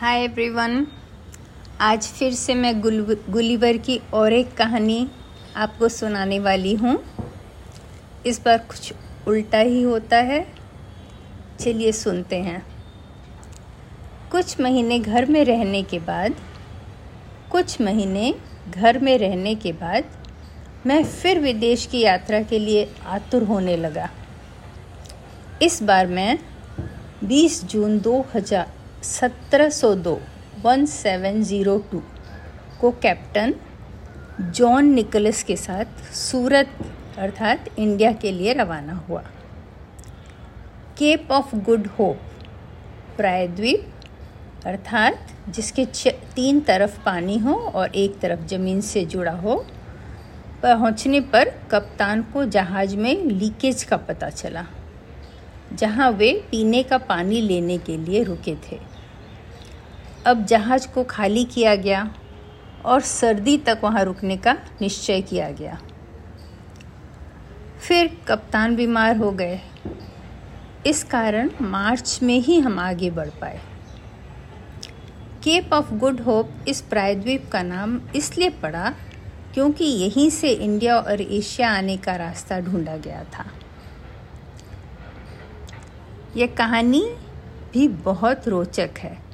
Hi everyone आज फिर से मैं गुल गुलीवर की और एक कहानी आपको सुनाने वाली हूँ। इस बार कुछ उल्टा ही होता है। चलिए सुनते हैं। कुछ महीने घर में रहने के बाद, कुछ महीने घर में रहने के बाद मैं फिर विदेश की यात्रा के लिए आतुर होने लगा। इस बार मैं 20 जून 2000 1702 1702 को कैप्टन जॉन निकोलस के साथ सूरत, अर्थात इंडिया के लिए रवाना हुआ। केप ऑफ़ गुड होप प्रायद्वीप, अर्थात जिसके तीन तरफ़ पानी हो और एक तरफ़ ज़मीन से जुड़ा हो, पहुँचने पर कप्तान को जहाज़ में लीकेज का पता चला, जहाँ वे पीने का पानी लेने के लिए रुके थे। अब जहाज़ को खाली किया गया और सर्दी तक वहाँ रुकने का निश्चय किया गया। फिर कप्तान बीमार हो गए। इस कारण मार्च में ही हम आगे बढ़ पाए। केप ऑफ़ गुड होप इस प्रायद्वीप का नाम इसलिए पड़ा क्योंकि यहीं से इंडिया और एशिया आने का रास्ता ढूंढा गया था। यह कहानी भी बहुत रोचक है।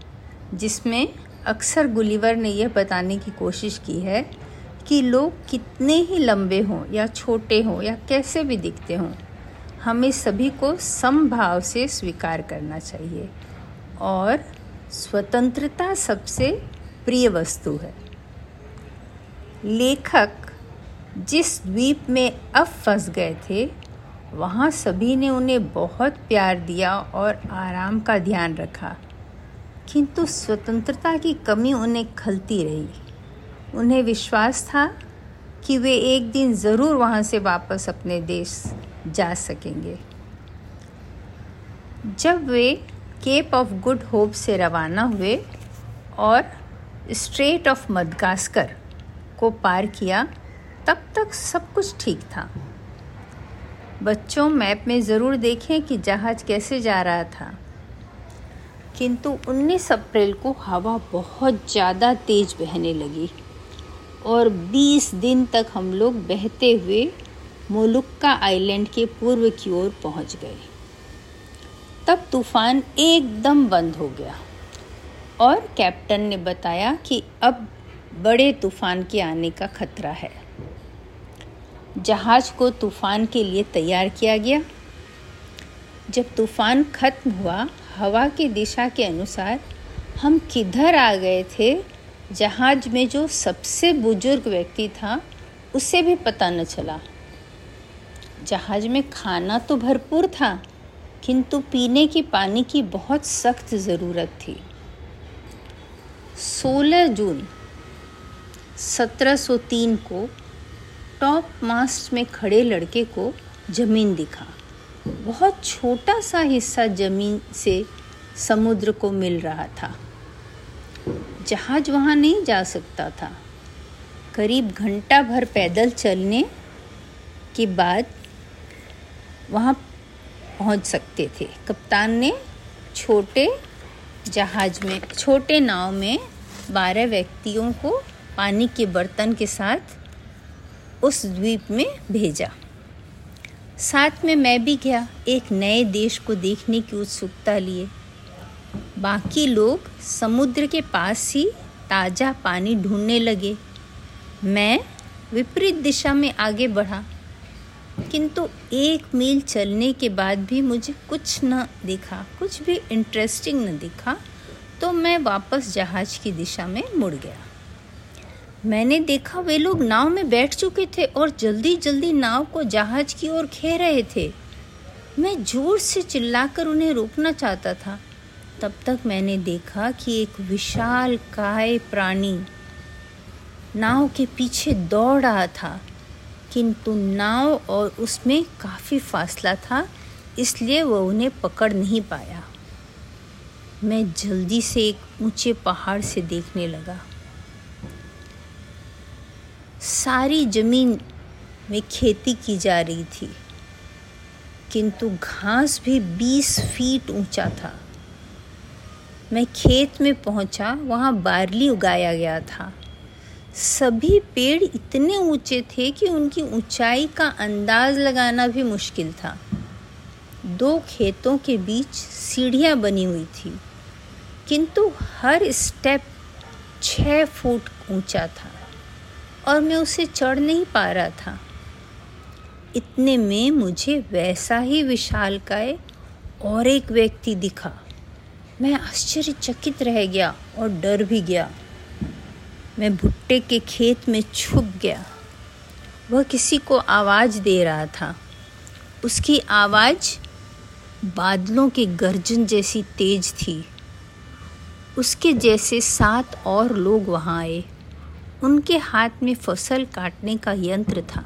जिसमें अक्सर गुलीवर ने यह बताने की कोशिश की है कि लोग कितने ही लंबे हों या छोटे हों या कैसे भी दिखते हों, हमें सभी को समभाव से स्वीकार करना चाहिए और स्वतंत्रता सबसे प्रिय वस्तु है। लेखक जिस द्वीप में अब फंस गए थे, वहाँ सभी ने उन्हें बहुत प्यार दिया और आराम का ध्यान रखा। किंतु स्वतंत्रता की कमी उन्हें खलती रही। उन्हें विश्वास था कि वे एक दिन ज़रूर वहाँ से वापस अपने देश जा सकेंगे। जब वे केप ऑफ़ गुड होप से रवाना हुए और स्ट्रेट ऑफ़ मदगास्कर को पार किया, तब तक सब कुछ ठीक था। बच्चों मैप में ज़रूर देखें कि जहाज़ कैसे जा रहा था। किंतु 19 अप्रैल को हवा बहुत ज़्यादा तेज़ बहने लगी और 20 दिन तक हम लोग बहते हुए मोलुक्का आइलैंड के पूर्व की ओर पहुँच गए। तब तूफ़ान एकदम बंद हो गया और कैप्टन ने बताया कि अब बड़े तूफ़ान के आने का खतरा है। जहाज़ को तूफ़ान के लिए तैयार किया गया। जब तूफ़ान खत्म हुआ हवा की दिशा के अनुसार हम किधर आ गए थे, जहाज़ में जो सबसे बुज़ुर्ग व्यक्ति था, उसे भी पता न चला। जहाज़ में खाना तो भरपूर था, किंतु पीने की पानी की बहुत सख्त ज़रूरत थी। 16 जून 1703 को टॉप मास्ट में खड़े लड़के को ज़मीन दिखा। बहुत छोटा सा हिस्सा ज़मीन से समुद्र को मिल रहा था। जहाज़ वहाँ नहीं जा सकता था। करीब घंटा भर पैदल चलने के बाद वहाँ पहुँच सकते थे। कप्तान ने छोटे जहाज़ में, छोटे नाव में बारह व्यक्तियों को पानी के बर्तन के साथ उस द्वीप में भेजा। साथ में मैं भी गया, एक नए देश को देखने की उत्सुकता लिए। बाकी लोग समुद्र के पास ही ताज़ा पानी ढूँढने लगे। मैं विपरीत दिशा में आगे बढ़ा, किंतु एक मील चलने के बाद भी मुझे कुछ न दिखा, कुछ भी इंटरेस्टिंग न दिखा तो मैं वापस जहाज़ की दिशा में मुड़ गया। मैंने देखा वे लोग नाव में बैठ चुके थे और जल्दी जल्दी नाव को जहाज़ की ओर खे रहे थे। मैं ज़ोर से चिल्लाकर उन्हें रोकना चाहता था। तब तक मैंने देखा कि एक विशाल काय प्राणी नाव के पीछे दौड़ रहा था। किंतु नाव और उसमें काफ़ी फासला था, इसलिए वह उन्हें पकड़ नहीं पाया। मैं जल्दी से एक ऊँचे पहाड़ से देखने लगा। सारी ज़मीन में खेती की जा रही थी, किंतु घास भी बीस फीट ऊँचा था। मैं खेत में पहुँचा, वहाँ बारली उगाया गया था। सभी पेड़ इतने ऊँचे थे कि उनकी ऊंचाई का अंदाज लगाना भी मुश्किल था। दो खेतों के बीच सीढ़ियाँ बनी हुई थी, किंतु हर स्टेप छः फुट ऊँचा था। और मैं उसे चढ़ नहीं पा रहा था। इतने में मुझे वैसा ही विशाल काय और एक व्यक्ति दिखा। मैं आश्चर्यचकित रह गया और डर भी गया। मैं भुट्टे के खेत में छुप गया। वह किसी को आवाज़ दे रहा था। उसकी आवाज़ बादलों के गर्जन जैसी तेज थी। उसके जैसे सात और लोग वहाँ आए। उनके हाथ में फ़सल काटने का यंत्र था।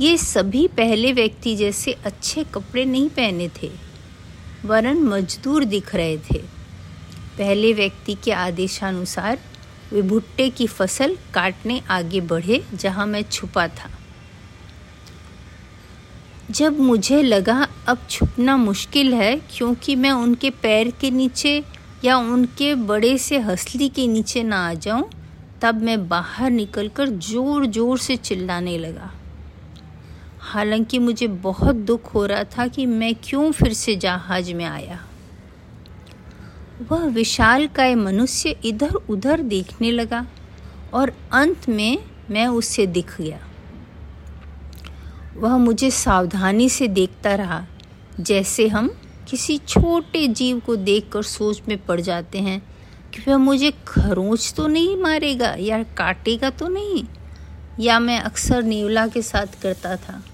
ये सभी पहले व्यक्ति जैसे अच्छे कपड़े नहीं पहने थे वरन मजदूर दिख रहे थे। पहले व्यक्ति के आदेशानुसार वे भुट्टे की फ़सल काटने आगे बढ़े जहाँ मैं छुपा था। जब मुझे लगा अब छुपना मुश्किल है क्योंकि मैं उनके पैर के नीचे या उनके बड़े से हसली के नीचे ना आ जाऊँ, तब मैं बाहर निकलकर ज़ोर ज़ोर से चिल्लाने लगा। हालाँकि मुझे बहुत दुख हो रहा था कि मैं क्यों फिर से जहाज़ में आया। वह विशाल का मनुष्य इधर उधर देखने लगा और अंत में मैं उससे दिख गया। वह मुझे सावधानी से देखता रहा, जैसे हम किसी छोटे जीव को देखकर सोच में पड़ जाते हैं। वह मुझे खरोच तो नहीं मारेगा, या काटेगा तो नहीं? या मैं अक्सर नीवला के साथ करता था?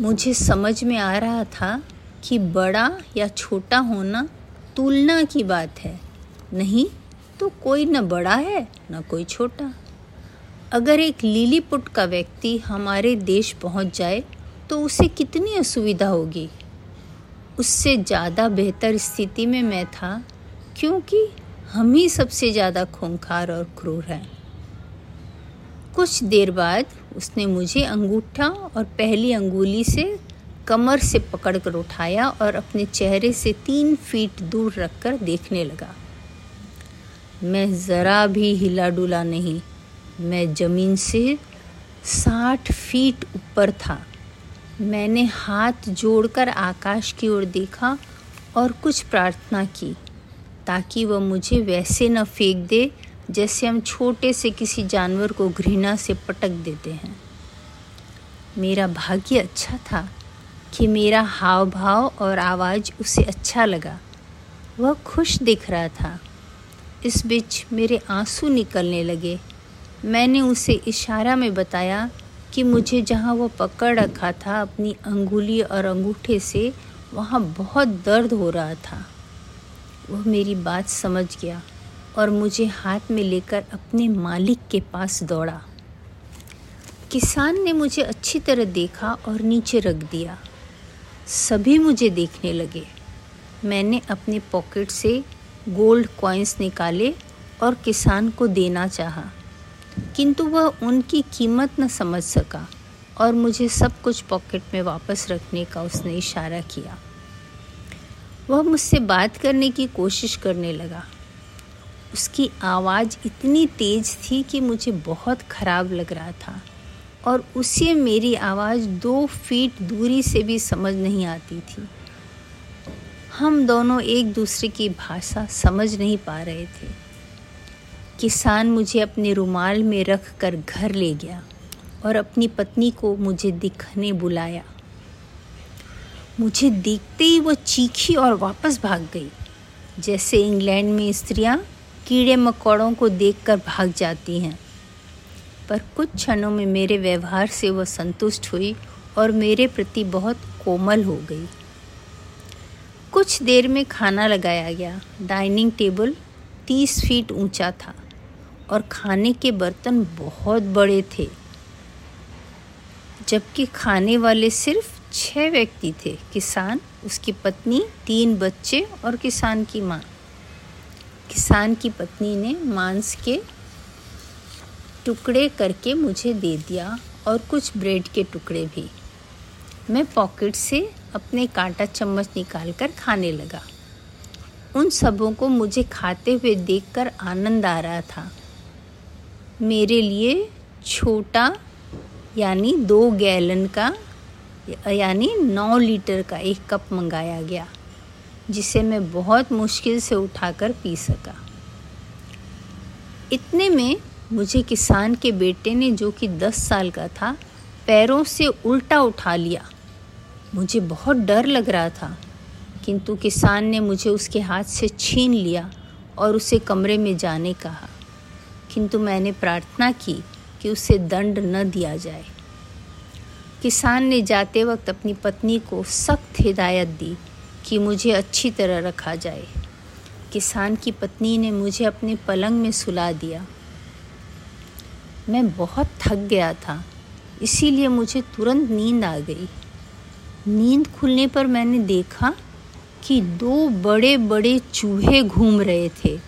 मुझे समझ में आ रहा था कि बड़ा या छोटा होना तुलना की बात है। नहीं तो कोई न बड़ा है, न कोई छोटा। अगर एक लिलीपुट का व्यक्ति हमारे देश पहुँच जाए तो उसे कितनी असुविधा होगी? उससे ज़्यादा बेहतर स्थिति में मैं था, क्योंकि हम ही सबसे ज़्यादा खूंखार और क्रूर हैं। कुछ देर बाद उसने मुझे अंगूठा और पहली अंगुली से कमर से पकड़कर उठाया और अपने चेहरे से तीन फीट दूर रखकर देखने लगा। मैं ज़रा भी हिला डुला नहीं, मैं ज़मीन से साठ फीट ऊपर था। मैंने हाथ जोड़कर आकाश की ओर देखा और कुछ प्रार्थना की, ताकि वह मुझे वैसे न फेंक दे जैसे हम छोटे से किसी जानवर को घृणा से पटक देते हैं। मेरा भाग्य अच्छा था कि मेरा हाव भाव और आवाज़ उसे अच्छा लगा। वह खुश दिख रहा था। इस बीच मेरे आँसू निकलने लगे। मैंने उसे इशारा में बताया कि मुझे जहाँ वो पकड़ रखा था अपनी अंगुली और अंगूठे से, वहाँ बहुत दर्द हो रहा था। वह मेरी बात समझ गया और मुझे हाथ में लेकर अपने मालिक के पास दौड़ा। किसान ने मुझे अच्छी तरह देखा और नीचे रख दिया। सभी मुझे देखने लगे। मैंने अपने पॉकेट से गोल्ड कॉइन्स निकाले और किसान को देना चाहा। किंतु वह उनकी कीमत न समझ सका और मुझे सब कुछ पॉकेट में वापस रखने का उसने इशारा किया। वह मुझसे बात करने की कोशिश करने लगा। उसकी आवाज़ इतनी तेज़ थी कि मुझे बहुत ख़राब लग रहा था और उसे मेरी आवाज़ दो फीट दूरी से भी समझ नहीं आती थी। हम दोनों एक दूसरे की भाषा समझ नहीं पा रहे थे। किसान मुझे अपने रुमाल में रख कर घर ले गया और अपनी पत्नी को मुझे दिखने बुलाया। मुझे देखते ही वो चीखी और वापस भाग गई। जैसे इंग्लैंड में स्त्रियाँ कीड़े मकोड़ों को देखकर भाग जाती हैं। पर कुछ क्षणों में मेरे व्यवहार से वह संतुष्ट हुई और मेरे प्रति बहुत कोमल हो गई। कुछ देर में खाना लगाया गया। डाइनिंग टेबल तीस फीट ऊँचा था। और खाने के बर्तन बहुत बड़े थे, जबकि खाने वाले सिर्फ़ छः व्यक्ति थे, किसान, उसकी पत्नी, तीन बच्चे और किसान की माँ। किसान की पत्नी ने मांस के टुकड़े करके मुझे दे दिया और कुछ ब्रेड के टुकड़े भी। मैं पॉकेट से अपने कांटा चम्मच निकाल कर खाने लगा। उन सबों को मुझे खाते हुए देखकर आनंद आ रहा था। मेरे लिए छोटा, यानी दो गैलन का, यानी नौ लीटर का एक कप मंगाया गया, जिसे मैं बहुत मुश्किल से उठाकर पी सका। इतने में मुझे किसान के बेटे ने, जो कि दस साल का था, पैरों से उल्टा उठा लिया। मुझे बहुत डर लग रहा था, किंतु किसान ने मुझे उसके हाथ से छीन लिया और उसे कमरे में जाने कहा। किंतु मैंने प्रार्थना की कि उसे दंड न दिया जाए। किसान ने जाते वक्त अपनी पत्नी को सख्त हिदायत दी कि मुझे अच्छी तरह रखा जाए। किसान की पत्नी ने मुझे अपने पलंग में सुला दिया। मैं बहुत थक गया था, इसीलिए मुझे तुरंत नींद आ गई। नींद खुलने पर मैंने देखा कि दो बड़े बड़े चूहे घूम रहे थे।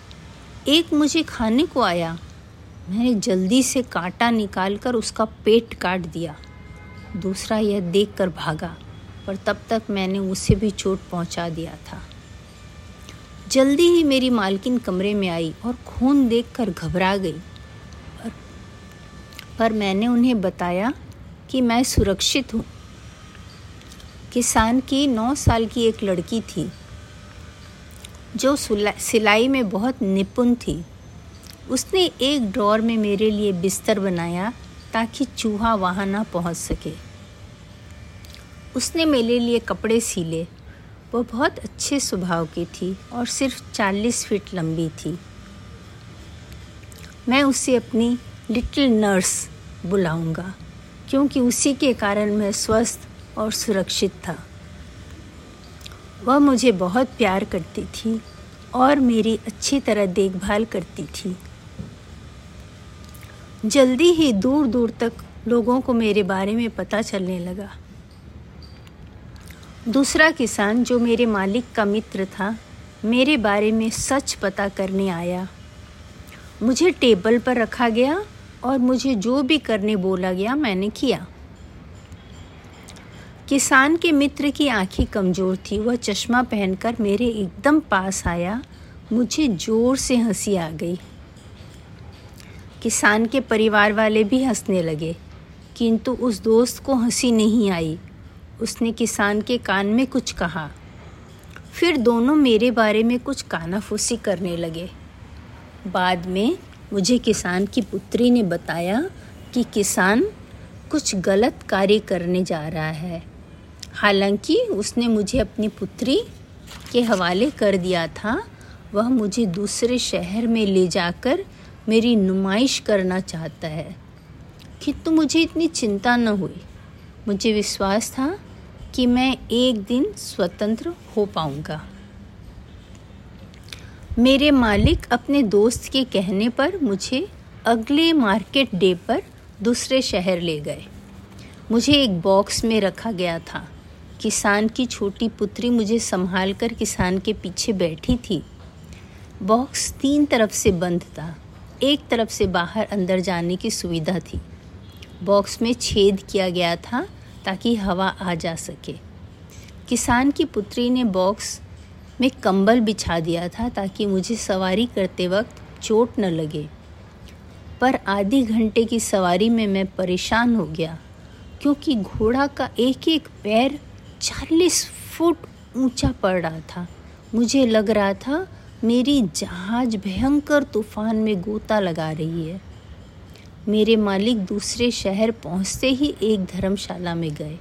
एक मुझे खाने को आया मैंने जल्दी से कांटा निकालकर उसका पेट काट दिया। दूसरा यह देखकर भागा पर तब तक मैंने उसे भी चोट पहुँचा दिया था। जल्दी ही मेरी मालकिन कमरे में आई और खून देखकर घबरा गई। पर, पर मैंने उन्हें बताया कि मैं सुरक्षित हूँ। किसान की नौ साल की एक लड़की थी जो सिलाई में बहुत निपुण थी। उसने एक ड्रॉर में मेरे लिए बिस्तर बनाया ताकि चूहा वहाँ ना पहुँच सके। उसने मेरे लिए कपड़े सीले। वो बहुत अच्छे स्वभाव की थी और सिर्फ़ चालीस फीट लंबी थी। मैं उसे अपनी लिटिल नर्स बुलाऊँगा, क्योंकि उसी के कारण मैं स्वस्थ और सुरक्षित था। वह मुझे बहुत प्यार करती थी और मेरी अच्छी तरह देखभाल करती थी। जल्दी ही दूर दूर तक लोगों को मेरे बारे में पता चलने लगा। दूसरा किसान जो मेरे मालिक का मित्र था, मेरे बारे में सच पता करने आया। मुझे टेबल पर रखा गया और मुझे जो भी करने बोला गया मैंने किया। किसान के मित्र की आँखें कमज़ोर थी। वह चश्मा पहनकर मेरे एकदम पास आया। मुझे ज़ोर से हँसी आ गई। किसान के परिवार वाले भी हंसने लगे। किंतु उस दोस्त को हँसी नहीं आई। उसने किसान के कान में कुछ कहा। फिर दोनों मेरे बारे में कुछ कानाफूसी करने लगे। बाद में मुझे किसान की पुत्री ने बताया कि किसान कुछ गलत कार्य करने जा रहा है। हालाँकि उसने मुझे अपनी पुत्री के हवाले कर दिया था, वह मुझे दूसरे शहर में ले जाकर मेरी नुमाइश करना चाहता है किंतु मुझे इतनी चिंता न हुई। मुझे विश्वास था कि मैं एक दिन स्वतंत्र हो पाऊँगा। मेरे मालिक अपने दोस्त के कहने पर मुझे अगले मार्केट डे पर दूसरे शहर ले गए। मुझे एक बॉक्स में रखा गया था। किसान की छोटी पुत्री मुझे संभाल कर किसान के पीछे बैठी थी। बॉक्स तीन तरफ़ से बंद था। एक तरफ़ से बाहर अंदर जाने की सुविधा थी। बॉक्स में छेद किया गया था ताकि हवा आ जा सके। किसान की पुत्री ने बॉक्स में कंबल बिछा दिया था ताकि मुझे सवारी करते वक्त चोट न लगे। पर आधी घंटे की सवारी में मैं परेशान हो गया, क्योंकि घोड़ा का एक एक पैर चालीस फुट ऊँचा पड़ रहा था। मुझे लग रहा था मेरी जहाज़ भयंकर तूफ़ान में गोता लगा रही है। मेरे मालिक दूसरे शहर पहुँचते ही एक धर्मशाला में गए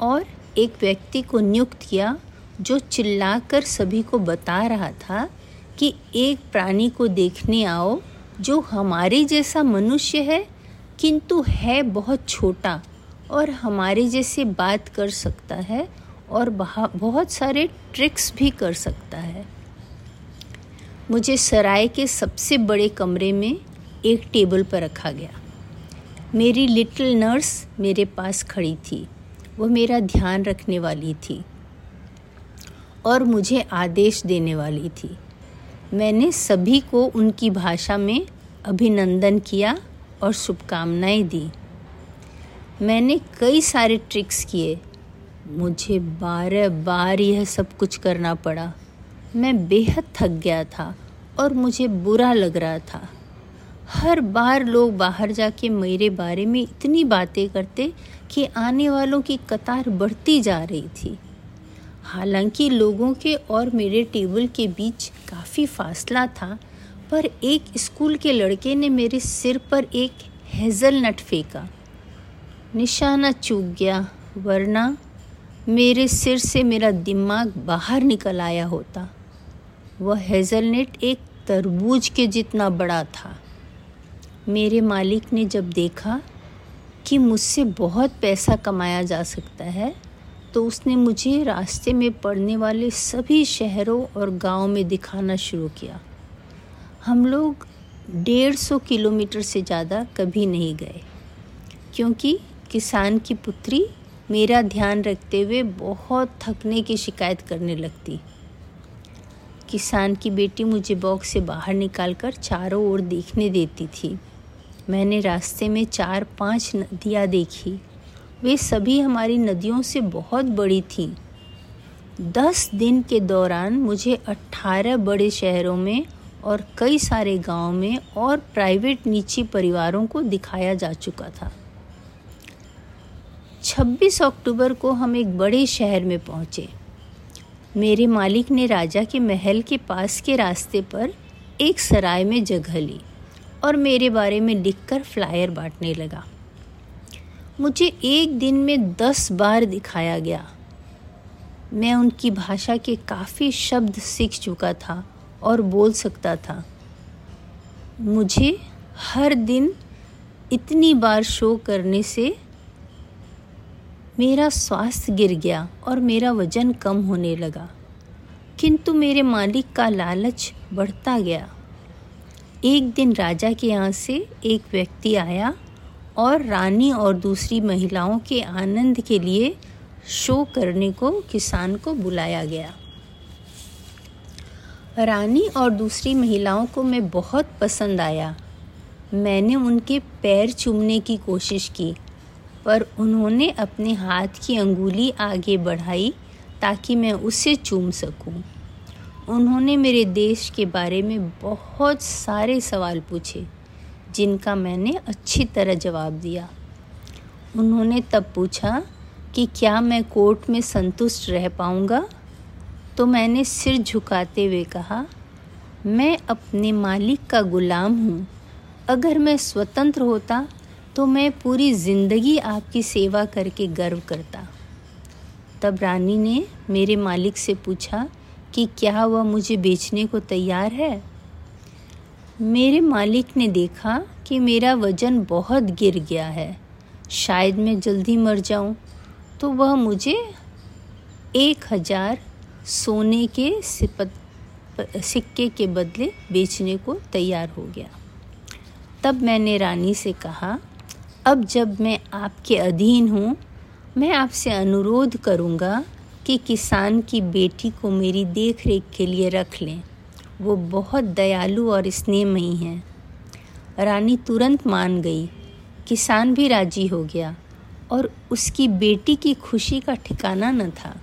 और एक व्यक्ति को नियुक्त किया जो चिल्लाकर सभी को बता रहा था कि एक प्राणी को देखने आओ जो हमारे जैसा मनुष्य है, किंतु है बहुत छोटा और हमारे जैसे बात कर सकता है और बहुत सारे ट्रिक्स भी कर सकता है। मुझे सराय के सबसे बड़े कमरे में एक टेबल पर रखा गया। मेरी लिटिल नर्स मेरे पास खड़ी थी। वो मेरा ध्यान रखने वाली थी और मुझे आदेश देने वाली थी। मैंने सभी को उनकी भाषा में अभिनंदन किया और शुभकामनाएँ दी। मैंने कई सारे ट्रिक्स किए। मुझे बार बार यह सब कुछ करना पड़ा। मैं बेहद थक गया था। और मुझे बुरा लग रहा था। हर बार लोग बाहर जाके मेरे बारे में इतनी बातें करते कि आने वालों की कतार बढ़ती जा रही थी। हालाँकि लोगों के और मेरे टेबल के बीच काफ़ी फासला था, पर एक स्कूल के लड़के ने मेरे सिर पर एक हेज़ल नट फेंका। निशाना चूक गया, वरना मेरे सिर से मेरा दिमाग बाहर निकल आया होता। वह हेज़लनट एक तरबूज के जितना बड़ा था। मेरे मालिक ने जब देखा कि मुझसे बहुत पैसा कमाया जा सकता है तो उसने मुझे रास्ते में पड़ने वाले सभी शहरों और गाँव में दिखाना शुरू किया। हम लोग डेढ़ सौ किलोमीटर से ज़्यादा कभी नहीं गए, क्योंकि किसान की पुत्री मेरा ध्यान रखते हुए बहुत थकने की शिकायत करने लगती। किसान की बेटी मुझे बॉक्स से बाहर निकालकर चारों ओर देखने देती थी। मैंने रास्ते में चार पाँच नदियाँ देखी। वे सभी हमारी नदियों से बहुत बड़ी थीं। दस दिन के दौरान मुझे अट्ठारह बड़े शहरों में और कई सारे गाँव में और प्राइवेट निजी परिवारों को दिखाया जा चुका था। 26 अक्टूबर को हम एक बड़े शहर में पहुँचे। मेरे मालिक ने राजा के महल के पास के रास्ते पर एक सराय में जगह ली और मेरे बारे में लिखकर फ्लायर बांटने लगा। मुझे एक दिन में दस बार दिखाया गया। मैं उनकी भाषा के काफ़ी शब्द सीख चुका था और बोल सकता था। मुझे हर दिन इतनी बार शो करने से मेरा स्वास्थ्य गिर गया और मेरा वज़न कम होने लगा। किंतु मेरे मालिक का लालच बढ़ता गया। एक दिन राजा के यहाँ से एक व्यक्ति आया और रानी और दूसरी महिलाओं के आनंद के लिए शो करने को, किसान को बुलाया गया। रानी और दूसरी महिलाओं को मैं बहुत पसंद आया। मैंने उनके पैर चूमने की कोशिश की पर उन्होंने अपने हाथ की अंगुली आगे बढ़ाई ताकि मैं उसे चूम सकूँ। उन्होंने मेरे देश के बारे में बहुत सारे सवाल पूछे, जिनका मैंने अच्छी तरह जवाब दिया। उन्होंने तब पूछा कि क्या मैं कोर्ट में संतुष्ट रह पाऊँगा? तो मैंने सिर झुकाते हुए कहा, मैं अपने मालिक का गुलाम हूँ। अगर मैं स्वतंत्र होता तो मैं पूरी ज़िंदगी आपकी सेवा करके गर्व करता। तब रानी ने मेरे मालिक से पूछा कि क्या वह मुझे बेचने को तैयार है? मेरे मालिक ने देखा कि मेरा वज़न बहुत गिर गया है। शायद मैं जल्दी मर जाऊँ, तो वह मुझे एक हज़ार सोने के सिपत सिक्के के बदले बेचने को तैयार हो गया। तब मैंने रानी से कहा अब जब मैं आपके अधीन हूँ, मैं आपसे अनुरोध करूँगा कि किसान की बेटी को मेरी देख रेख के लिए रख लें। वो बहुत दयालु और स्नेहमयी हैं। रानी तुरंत मान गई, किसान भी राज़ी हो गया और उसकी बेटी की खुशी का ठिकाना न था।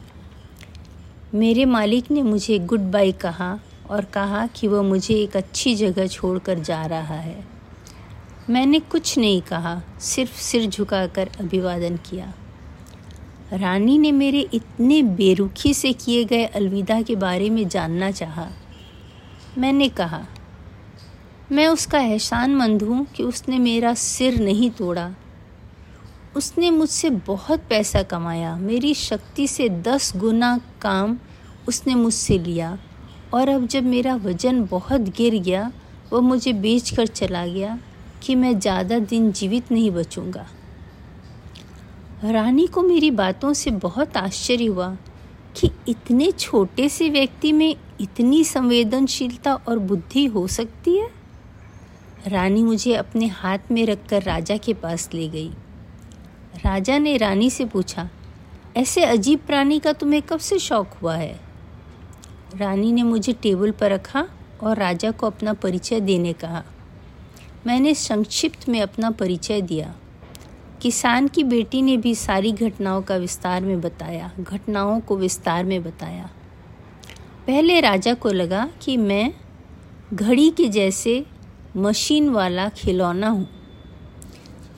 मेरे मालिक ने मुझे गुड बाय कहा और कहा कि वह मुझे एक अच्छी जगह छोड़कर जा रहा है। मैंने कुछ नहीं कहा, सिर्फ़ सिर झुकाकर अभिवादन किया रानी ने मेरे इतने बेरुखी से किए गए अलविदा के बारे में जानना चाहा। मैंने कहा, मैं उसका एहसान मंद हूँ कि उसने मेरा सिर नहीं तोड़ा उसने मुझसे बहुत पैसा कमाया, मेरी शक्ति से दस गुना काम उसने मुझसे लिया, और अब जब मेरा वज़न बहुत गिर गया वह मुझे बेच कर चला गया कि मैं ज़्यादा दिन जीवित नहीं बचूँगा। रानी को मेरी बातों से बहुत आश्चर्य हुआ कि इतने छोटे से व्यक्ति में इतनी संवेदनशीलता और बुद्धि हो सकती है। रानी मुझे अपने हाथ में रखकर राजा के पास ले गई। राजा ने रानी से पूछा, ऐसे अजीब प्राणी का तुम्हें कब से शौक हुआ है? रानी ने मुझे टेबल पर रखा और राजा को अपना परिचय देने कहा। मैंने संक्षिप्त में अपना परिचय दिया। किसान की बेटी ने भी सारी घटनाओं का विस्तार में बताया, घटनाओं को विस्तार में बताया। पहले राजा को लगा कि मैं घड़ी के जैसे मशीन वाला खिलौना हूँ।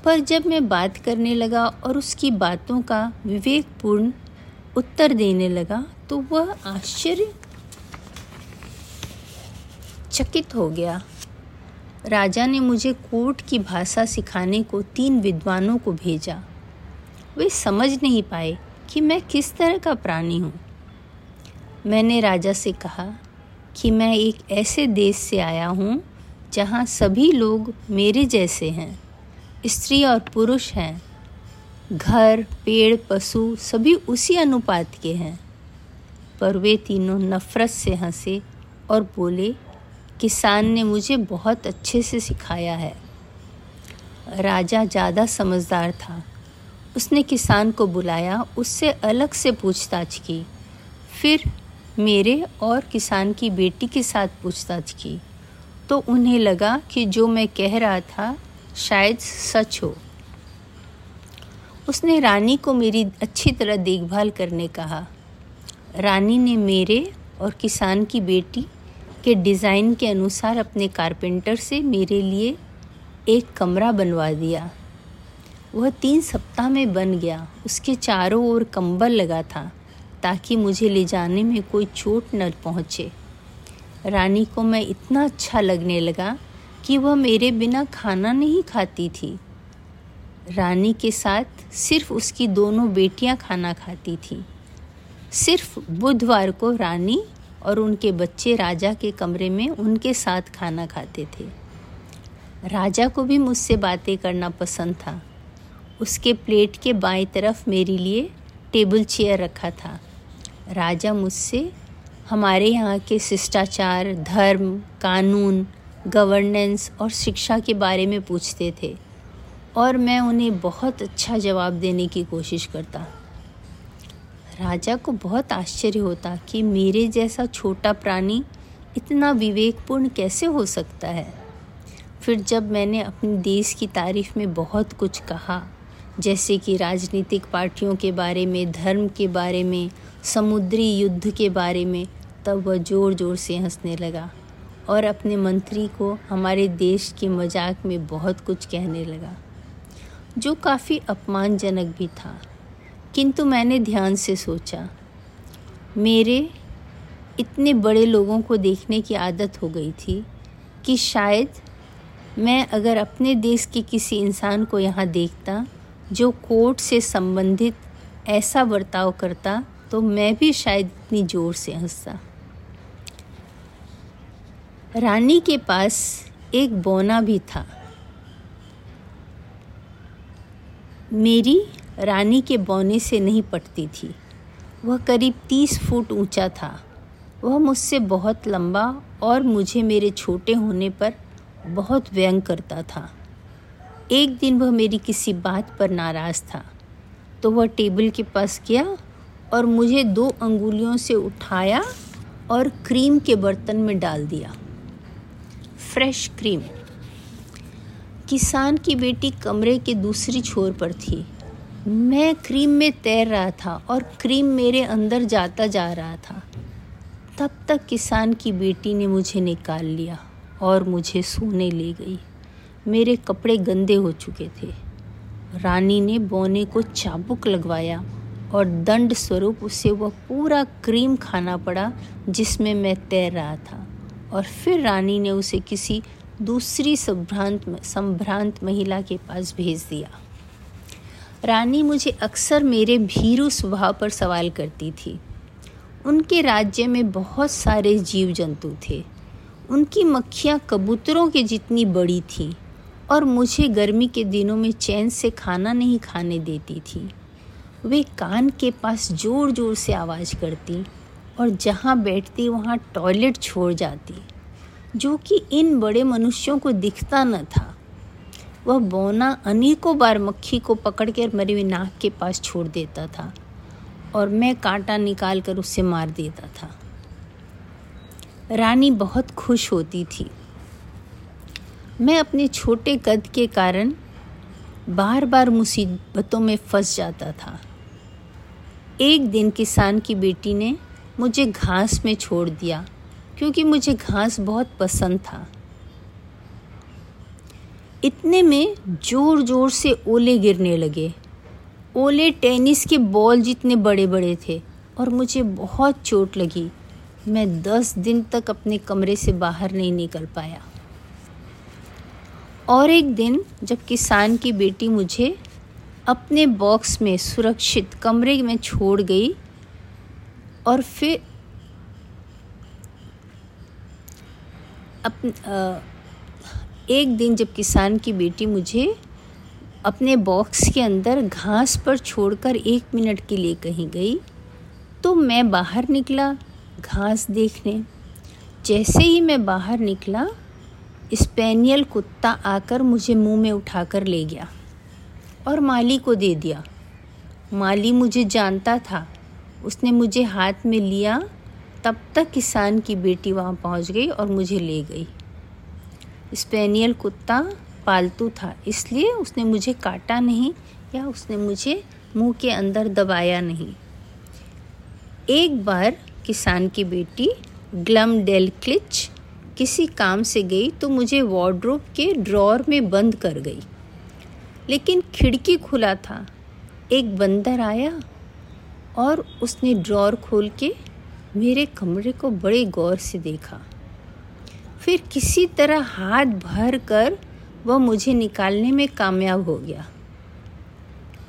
पर जब मैं बात करने लगा और उसकी बातों का विवेकपूर्ण उत्तर देने लगा तो वह आश्चर्य चकित हो गया। राजा ने मुझे कोर्ट की भाषा सिखाने को तीन विद्वानों को भेजा। वे समझ नहीं पाए कि मैं किस तरह का प्राणी हूँ। मैंने राजा से कहा कि मैं एक ऐसे देश से आया हूँ जहाँ सभी लोग मेरे जैसे हैं, स्त्री और पुरुष हैं। घर, पेड़, पशु सभी उसी अनुपात के हैं। पर वे तीनों नफ़रत से हंसे और बोले किसान ने मुझे बहुत अच्छे से सिखाया है। राजा ज़्यादा समझदार था। उसने किसान को बुलाया, उससे अलग से पूछताछ की। फिर मेरे और किसान की बेटी के साथ पूछताछ की। तो उन्हें लगा कि जो मैं कह रहा था शायद सच हो। उसने रानी को मेरी अच्छी तरह देखभाल करने कहा। रानी ने मेरे और किसान की बेटी के डिज़ाइन के अनुसार अपने कारपेंटर से मेरे लिए एक कमरा बनवा दिया। वह तीन सप्ताह में बन गया। उसके चारों ओर कंबल लगा था ताकि मुझे ले जाने में कोई चोट न पहुँचे। रानी को मैं इतना अच्छा लगने लगा कि वह मेरे बिना खाना नहीं खाती थी। रानी के साथ सिर्फ़ उसकी दोनों बेटियाँ खाना खाती थी। सिर्फ़ बुधवार को रानी और उनके बच्चे राजा के कमरे में उनके साथ खाना खाते थे। राजा को भी मुझसे बातें करना पसंद था। उसके प्लेट के बाएँ तरफ़ मेरे लिए टेबल चेयर रखा था। राजा मुझसे, हमारे यहाँ के शिष्टाचार, धर्म, कानून, गवर्नेंस और शिक्षा के बारे में पूछते थे और मैं उन्हें बहुत अच्छा जवाब देने की कोशिश करता राजा को बहुत आश्चर्य होता कि मेरे जैसा छोटा प्राणी इतना विवेकपूर्ण कैसे हो सकता है? फिर जब मैंने अपने देश की तारीफ़ में बहुत कुछ कहा, जैसे कि राजनीतिक पार्टियों के बारे में, धर्म के बारे में, समुद्री युद्ध के बारे में, तब वह ज़ोर ज़ोर से हंसने लगा और अपने मंत्री को हमारे देश के मज़ाक में बहुत कुछ कहने लगा, जो काफ़ी अपमानजनक भी था। किंतु मैंने ध्यान से सोचा, मेरे इतने बड़े लोगों को देखने की आदत हो गई थी कि शायद मैं अगर अपने देश के किसी इंसान को यहाँ देखता, जो कोर्ट से संबंधित ऐसा बर्ताव करता तो मैं भी शायद इतनी ज़ोर से हंसता। रानी के पास एक बोना भी था। मेरी रानी के बौने से नहीं पटती थी। वह करीब तीस फुट ऊँचा था। वह मुझसे बहुत लंबा और मुझे मेरे छोटे होने पर बहुत व्यंग करता था। एक दिन वह मेरी किसी बात पर नाराज़ था। तो वह टेबल के पास गया और मुझे दो अंगुलियों से उठाया और क्रीम के बर्तन में डाल दिया। Fresh cream. किसान की बेटी कमरे के दूसरी छोर पर थी। मैं क्रीम में तैर रहा था और क्रीम मेरे अंदर जाता जा रहा था। तब तक किसान की बेटी ने मुझे निकाल लिया और मुझे सोने ले गई। मेरे कपड़े गंदे हो चुके थे। रानी ने बोने को चाबुक लगवाया और दंड स्वरूप उसे वह पूरा क्रीम खाना पड़ा जिसमें मैं तैर रहा था। और फिर रानी ने उसे किसी दूसरी संभ्रांत संभ्रांत महिला के पास भेज दिया। रानी मुझे अक्सर मेरे भीरू स्वभाव पर सवाल करती थी। उनके राज्य में बहुत सारे जीव जंतु थे। उनकी मक्खियाँ कबूतरों के जितनी बड़ी थीं और मुझे गर्मी के दिनों में चैन से खाना नहीं खाने देती थी। वे कान के पास ज़ोर ज़ोर से आवाज़ करती और जहाँ बैठती वहाँ टॉयलेट छोड़ जाती, जो कि इन बड़े मनुष्यों को दिखता न था। वह बोना अनेकों बार मक्खी को पकड़ कर मरी हुई नाक के पास छोड़ देता था और मैं कांटा निकाल कर उसे मार देता था। रानी बहुत खुश होती थी। मैं अपने छोटे कद के कारण बार बार मुसीबतों में फंस जाता था। एक दिन किसान की बेटी ने मुझे घास में छोड़ दिया, क्योंकि मुझे घास बहुत पसंद था। इतने में ज़ोर ज़ोर से ओले गिरने लगे। ओले टेनिस के बॉल जितने बड़े बड़े थे और मुझे बहुत चोट लगी। मैं दस दिन तक अपने कमरे से बाहर नहीं निकल पाया। और एक दिन जब किसान की बेटी मुझे अपने बॉक्स में सुरक्षित कमरे में छोड़ गई और फिर अप, एक दिन जब किसान की बेटी मुझे अपने बॉक्स के अंदर घास पर छोड़कर एक मिनट के लिए कहीं गई तो मैं बाहर निकला घास देखने। जैसे ही मैं बाहर निकला, स्पेनियल कुत्ता आकर मुझे मुँह में उठाकर ले गया और माली को दे दिया। माली मुझे जानता था। उसने मुझे हाथ में लिया। तब तक किसान की बेटी वहाँ पहुँच गई और मुझे ले गई। स्पेनियल कुत्ता पालतू था, इसलिए उसने मुझे काटा नहीं या उसने मुझे मुँह के अंदर दबाया नहीं। एक बार किसान की बेटी ग्लम डेल क्लिच किसी काम से गई तो मुझे वार्ड्रोब के ड्रॉर में बंद कर गई। लेकिन खिड़की खुला था, एक बंदर आया और उसने ड्रॉर खोल के मेरे कमरे को बड़े गौर से देखा। फिर किसी तरह हाथ भर कर वह मुझे निकालने में कामयाब हो गया।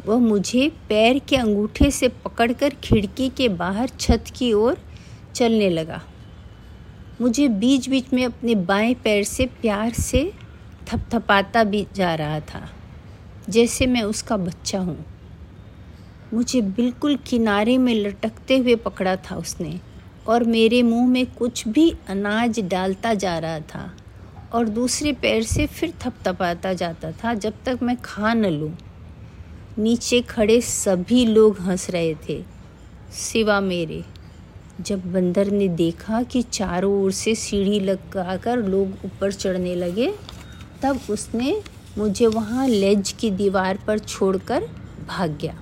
वह मुझे पैर के अंगूठे से पकड़कर खिड़की के बाहर छत की ओर चलने लगा। मुझे बीच बीच में अपने बाएँ पैर से प्यार से थपथपाता भी जा रहा था, जैसे मैं उसका बच्चा हूँ। मुझे बिल्कुल किनारे में लटकते हुए पकड़ा था उसने। और मेरे मुँह में कुछ भी अनाज डालता जा रहा था और दूसरे पैर से फिर थपथपाता जाता था जब तक मैं खा न लूँ। नीचे खड़े सभी लोग हंस रहे थे, सिवा मेरे। जब बंदर ने देखा कि चारों ओर से सीढ़ी लगाकर लोग ऊपर चढ़ने लगे, तब उसने मुझे वहाँ लेज की दीवार पर छोड़कर भाग गया।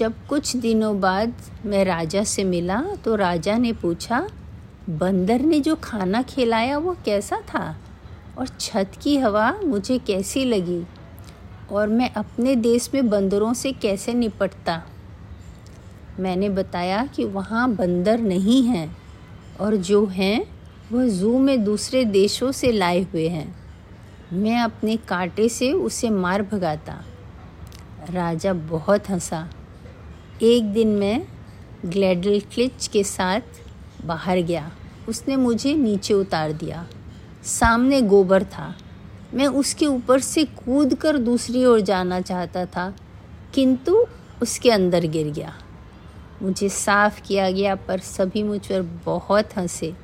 जब कुछ दिनों बाद मैं राजा से मिला तो राजा ने पूछा, बंदर ने जो खाना खिलाया, वो कैसा था? और छत की हवा मुझे कैसी लगी? और मैं अपने देश में बंदरों से कैसे निपटता? मैंने बताया कि वहाँ बंदर नहीं हैं, और जो हैं, वह जू में दूसरे देशों से लाए हुए हैं। मैं अपने कांटे से उसे मार भगाता। राजा बहुत हंसा। एक दिन मैं ग्लैडल क्लिच के साथ बाहर गया। उसने मुझे नीचे उतार दिया। सामने गोबर था। मैं उसके ऊपर से कूद कर दूसरी ओर जाना चाहता था, किंतु उसके अंदर गिर गया। मुझे साफ़ किया गया, पर सभी मुझ पर बहुत हंसे।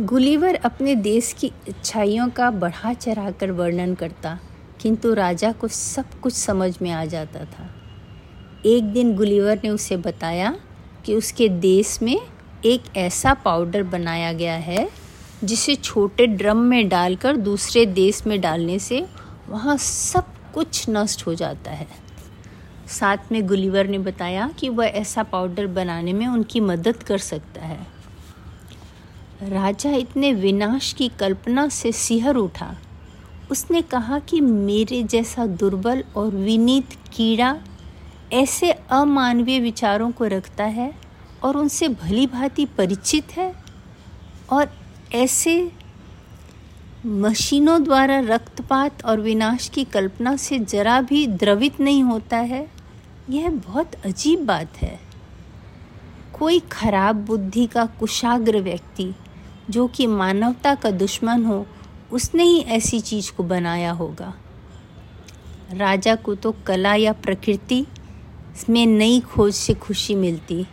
गुलीवर अपने देश की अच्छाइयों का बढ़ा चढ़ा कर वर्णन करता। किंतु राजा को सब कुछ समझ में आ जाता था। एक दिन गुलीवर ने उसे बताया कि उसके देश में एक ऐसा पाउडर बनाया गया है, जिसे छोटे ड्रम में डालकर दूसरे देश में डालने से वहाँ सब कुछ नष्ट हो जाता है। साथ में गुलीवर ने बताया कि वह ऐसा पाउडर बनाने में उनकी मदद कर सकता है। राजा इतने विनाश की कल्पना से सिहर उठा उसने कहा कि मेरे जैसा दुर्बल और विनीत कीड़ा ऐसे अमानवीय विचारों को रखता है और उनसे भली भांति परिचित है और ऐसे मशीनों द्वारा रक्तपात और विनाश की कल्पना से जरा भी द्रवित नहीं होता है, यह बहुत अजीब बात है। कोई खराब बुद्धि का कुशाग्र व्यक्ति, जो कि मानवता का दुश्मन हो उसने ही ऐसी चीज़ को बनाया होगा। राजा को तो कला या प्रकृति में नई खोज से खुशी मिलती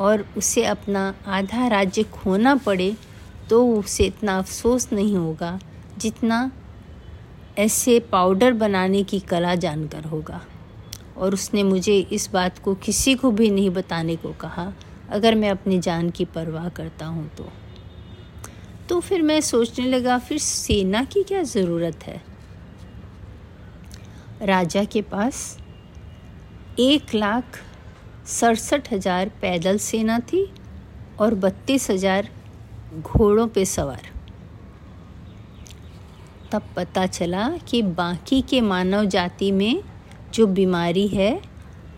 और उसे अपना आधा राज्य खोना पड़े तो उसे इतना अफसोस नहीं होगा जितना ऐसे पाउडर बनाने की कला जानकर होगा। और उसने मुझे इस बात को किसी को भी नहीं बताने को कहा। अगर मैं अपनी जान की परवाह करता हूँ तो। तो फिर मैं सोचने लगा, फिर सेना की क्या ज़रूरत है? राजा के पास एक लाख सड़सठ हज़ार पैदल सेना थी और बत्तीस हज़ार घोड़ों पे सवार। तब पता चला कि बाकी के मानव जाति में जो बीमारी है,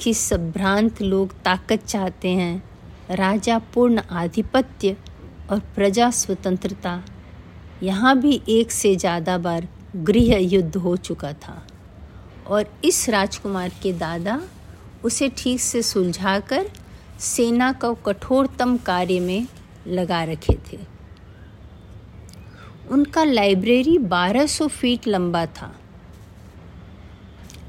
कि संभ्रांत लोग ताकत चाहते हैं, राजा पूर्ण आधिपत्य और प्रजा स्वतंत्रता, यहाँ भी एक से ज़्यादा बार गृह युद्ध हो चुका था। और इस राजकुमार के दादा उसे ठीक से सुलझाकर सेना को कठोरतम कार्य में लगा रखे थे। उनका लाइब्रेरी 1200 फीट लंबा था।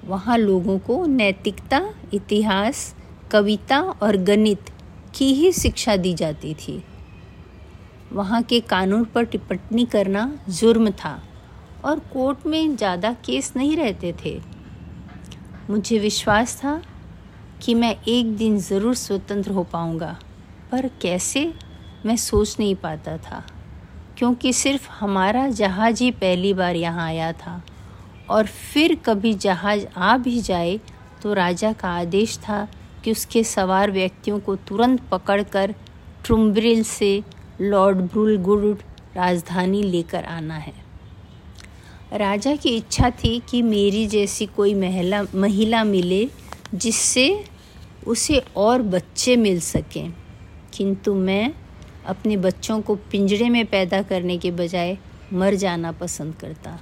वहाँ लोगों को नैतिकता, इतिहास, कविता और गणित की ही शिक्षा दी जाती थी। वहाँ के कानून पर टिप्पणी करना जुर्म था और कोर्ट में ज़्यादा केस नहीं रहते थे। मुझे विश्वास था कि मैं एक दिन ज़रूर स्वतंत्र हो पाऊँगा, पर कैसे? मैं सोच नहीं पाता था, क्योंकि सिर्फ़ हमारा जहाज़ ही पहली बार यहाँ आया था। और फिर कभी जहाज़ आ भी जाए तो राजा का आदेश था कि उसके सवार व्यक्तियों को तुरंत पकड़कर ट्रुम्ब्रिल से लॉर्ड ब्रुलगुड राजधानी लेकर आना है। राजा की इच्छा थी कि मेरी जैसी कोई महिला महिला मिले, जिससे उसे और बच्चे मिल सकें। किंतु मैं अपने बच्चों को पिंजरे में पैदा करने के बजाय मर जाना पसंद करता,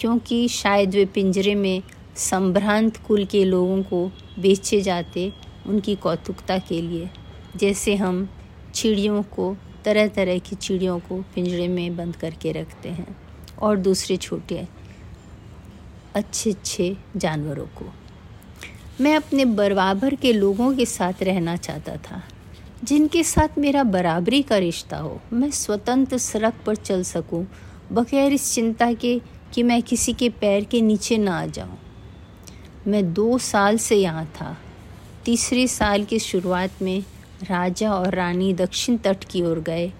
क्योंकि शायद वे पिंजरे में संभ्रांत कुल के लोगों को बेचे जाते उनकी कौतुकता के लिए, जैसे हम चिड़ियों को तरह तरह की चिड़ियों को पिंजरे में बंद करके रखते हैं और दूसरे छोटे अच्छे अच्छे जानवरों को। मैं अपने बराबर के लोगों के साथ रहना चाहता था, जिनके साथ मेरा बराबरी का रिश्ता हो। मैं स्वतंत्र सड़क पर चल सकूँ, बगैर इस चिंता के कि मैं किसी के पैर के नीचे ना आ जाऊँ। मैं दो साल से यहाँ था। तीसरे साल की शुरुआत में राजा और रानी दक्षिण तट की ओर गए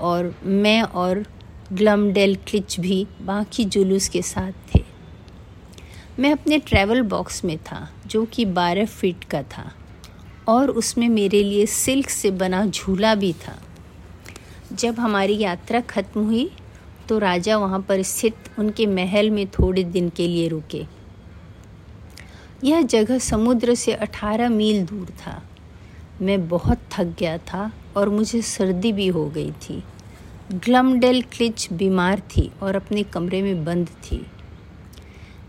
और मैं और ग्लमडेल क्लिच भी बाकी जुलूस के साथ थे। मैं अपने ट्रैवल बॉक्स में था, जो कि बारह फीट का था, और उसमें मेरे लिए सिल्क से बना झूला भी था। जब हमारी यात्रा खत्म हुई तो राजा वहाँ पर स्थित उनके महल में थोड़े दिन के लिए रुके। यह जगह समुद्र से 18 मील दूर था। मैं बहुत थक गया था और मुझे सर्दी भी हो गई थी। ग्लमडेल क्लिच बीमार थी और अपने कमरे में बंद थी।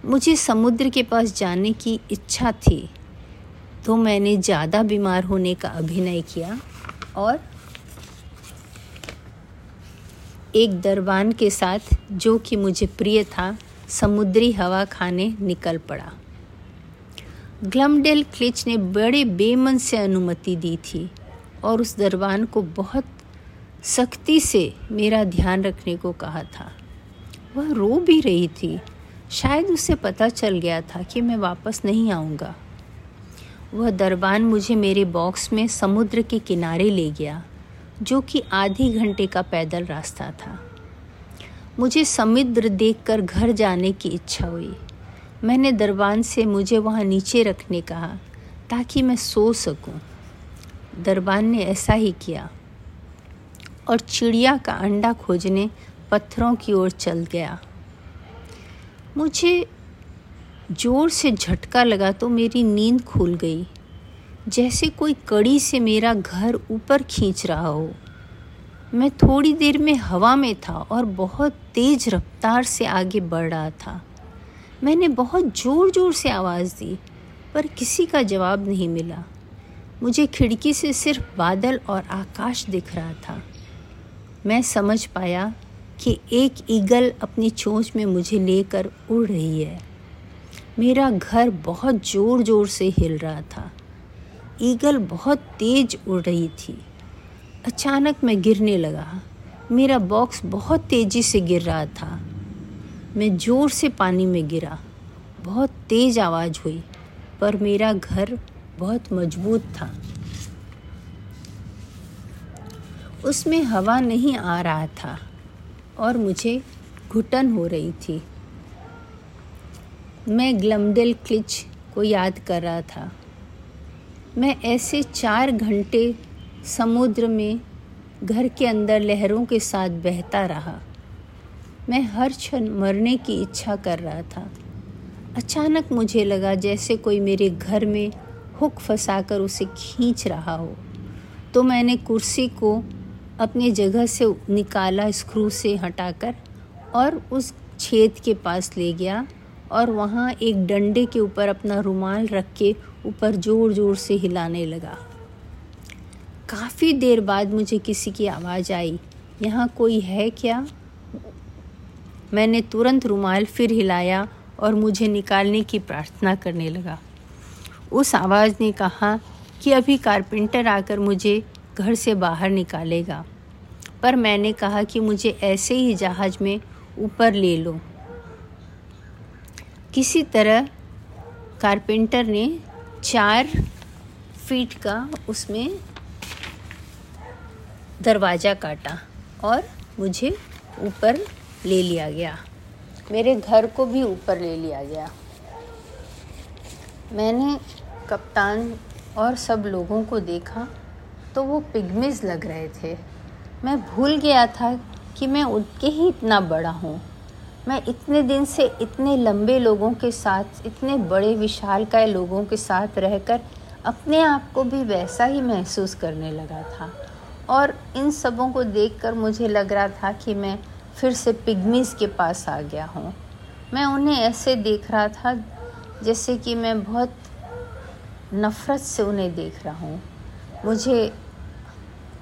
मुझे समुद्र के पास जाने की इच्छा थी तो मैंने ज़्यादा बीमार होने का अभिनय किया और एक दरबान के साथ, जो कि मुझे प्रिय था, समुद्री हवा खाने निकल पड़ा। ग्लमडेल क्लिच ने बड़े बेमन से अनुमति दी थी और उस दरबान को बहुत सख्ती से मेरा ध्यान रखने को कहा था। वह रो भी रही थी। शायद उसे पता चल गया था कि मैं वापस नहीं आऊँगा। वह दरबान मुझे मेरे बॉक्स में समुद्र के किनारे ले गया, जो कि आधी घंटे का पैदल रास्ता था। मुझे समुद्र देखकर घर जाने की इच्छा हुई। मैंने दरबान से मुझे वहाँ नीचे रखने कहा, ताकि मैं सो सकूँ। दरबान ने ऐसा ही किया। और चिड़िया का अंडा खोजने पत्थरों की ओर चल गया। मुझे ज़ोर से झटका लगा तो मेरी नींद खुल गई। जैसे कोई कड़ी से मेरा घर ऊपर खींच रहा हो। मैं थोड़ी देर में हवा में था और बहुत तेज़ रफ्तार से आगे बढ़ रहा था। मैंने बहुत ज़ोर ज़ोर से आवाज़ दी, पर किसी का जवाब नहीं मिला। मुझे खिड़की से सिर्फ़ बादल और आकाश दिख रहा था। मैं समझ पाया कि एक ईगल अपनी चोंच में मुझे लेकर उड़ रही है। मेरा घर बहुत ज़ोर ज़ोर से हिल रहा था। ईगल बहुत तेज उड़ रही थी। अचानक मैं गिरने लगा। मेरा बॉक्स बहुत तेज़ी से गिर रहा था। मैं ज़ोर से पानी में गिरा। बहुत तेज़ आवाज़ हुई, पर मेरा घर बहुत मज़बूत था। उसमें हवा नहीं आ रहा था और मुझे घुटन हो रही थी। मैं ग्लमडेल क्लिच को याद कर रहा था। मैं ऐसे चार घंटे समुद्र में घर के अंदर लहरों के साथ बहता रहा। मैं हर क्षण मरने की इच्छा कर रहा था। अचानक मुझे लगा जैसे कोई मेरे घर में हुक फंसाकर उसे खींच रहा हो। तो मैंने कुर्सी को अपनी जगह से निकाला स्क्रू से हटाकर और उस छेद के पास ले गया और वहाँ एक डंडे के ऊपर अपना रुमाल रख के ऊपर ज़ोर ज़ोर से हिलाने लगा। काफ़ी देर बाद मुझे किसी की आवाज़ आई, यहाँ कोई है क्या? मैंने तुरंत रुमाल फिर हिलाया और मुझे निकालने की प्रार्थना करने लगा। उस आवाज़ ने कहा कि अभी कारपेंटर आकर मुझे घर से बाहर निकालेगा, पर मैंने कहा कि मुझे ऐसे ही जहाज़ में ऊपर ले लो। किसी तरह कारपेंटर ने चार फीट का उसमें दरवाज़ा काटा और मुझे ऊपर ले लिया गया। मेरे घर को भी ऊपर ले लिया गया। मैंने कप्तान और सब लोगों को देखा तो वो पिग्मिज लग रहे थे। मैं भूल गया था कि मैं उनके ही इतना बड़ा हूँ। मैं इतने दिन से इतने लंबे लोगों के साथ, इतने बड़े विशाल विशालकाय लोगों के साथ रहकर अपने आप को भी वैसा ही महसूस करने लगा था। और इन सबों को देखकर मुझे लग रहा था कि मैं फिर से पिग्मीज़ के पास आ गया हूँ। मैं उन्हें ऐसे देख रहा था जैसे कि मैं बहुत नफ़रत से उन्हें देख रहा हूँ। मुझे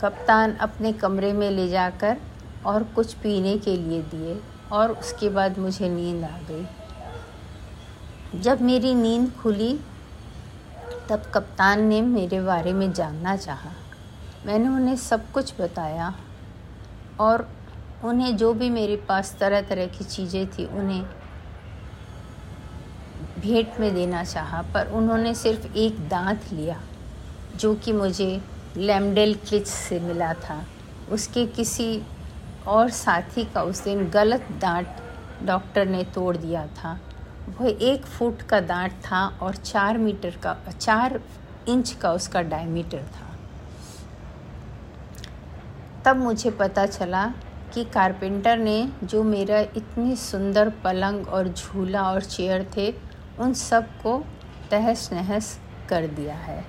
कप्तान अपने कमरे में ले जाकर और कुछ पीने के लिए दिए और उसके बाद मुझे नींद आ गई। जब मेरी नींद खुली, तब कप्तान ने मेरे बारे में जानना चाहा। मैंने उन्हें सब कुछ बताया और उन्हें जो भी मेरे पास तरह तरह की चीज़ें थी, उन्हें भेंट में देना चाहा, पर उन्होंने सिर्फ़ एक दांत लिया, जो कि मुझे लैमडेल क्लिच से मिला था। उसके किसी और साथी का उस दिन गलत दांत डॉक्टर ने तोड़ दिया था। वह एक फुट का दांत था और चार मीटर का, चार इंच का उसका डायमीटर था। तब मुझे पता चला कि कारपेंटर ने जो मेरा इतनी सुंदर पलंग और झूला और चेयर थे, उन सबको तहस नहस कर दिया है।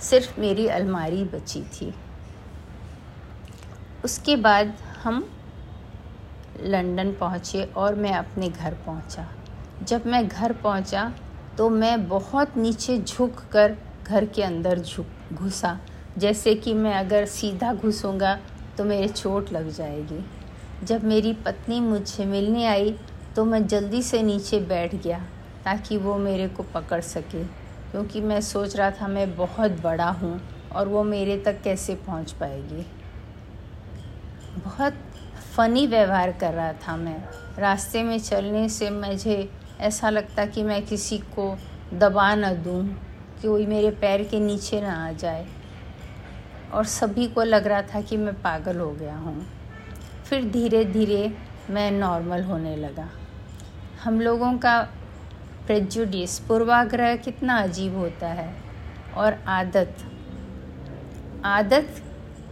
सिर्फ़ मेरी अलमारी बची थी। उसके बाद हम लंदन पहुँचे और मैं अपने घर पहुँचा। जब मैं घर पहुँचा तो मैं बहुत नीचे झुक कर घर के अंदर झुक, घुसा। जैसे कि मैं अगर सीधा घुसूँगा तो मेरे चोट लग जाएगी। जब मेरी पत्नी मुझसे मिलने आई तो मैं जल्दी से नीचे बैठ गया, ताकि वो मेरे को पकड़ सके। क्योंकि मैं सोच रहा था मैं बहुत बड़ा हूँ, और वो मेरे तक कैसे पहुँच पाएगी। बहुत फ़नी व्यवहार कर रहा था मैं। रास्ते में चलने से मुझे ऐसा लगता कि मैं किसी को दबा न दूँ, कि कोई मेरे पैर के नीचे ना आ जाए। और सभी को लग रहा था कि मैं पागल हो गया हूँ। फिर धीरे धीरे मैं नॉर्मल होने लगा। हम लोगों का प्रेजुडिस पूर्वाग्रह कितना अजीब होता है और आदत। आदत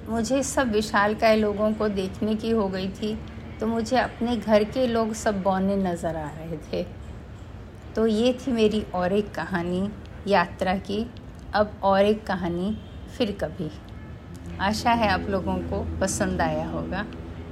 मुझे सब विशालकाय लोगों को देखने की हो गई थी तो मुझे अपने घर के लोग सब बौने नज़र आ रहे थे। तो ये थी मेरी और एक कहानी, यात्रा की। अब और एक कहानी, फिर कभी। आशा है आप लोगों को पसंद आया होगा।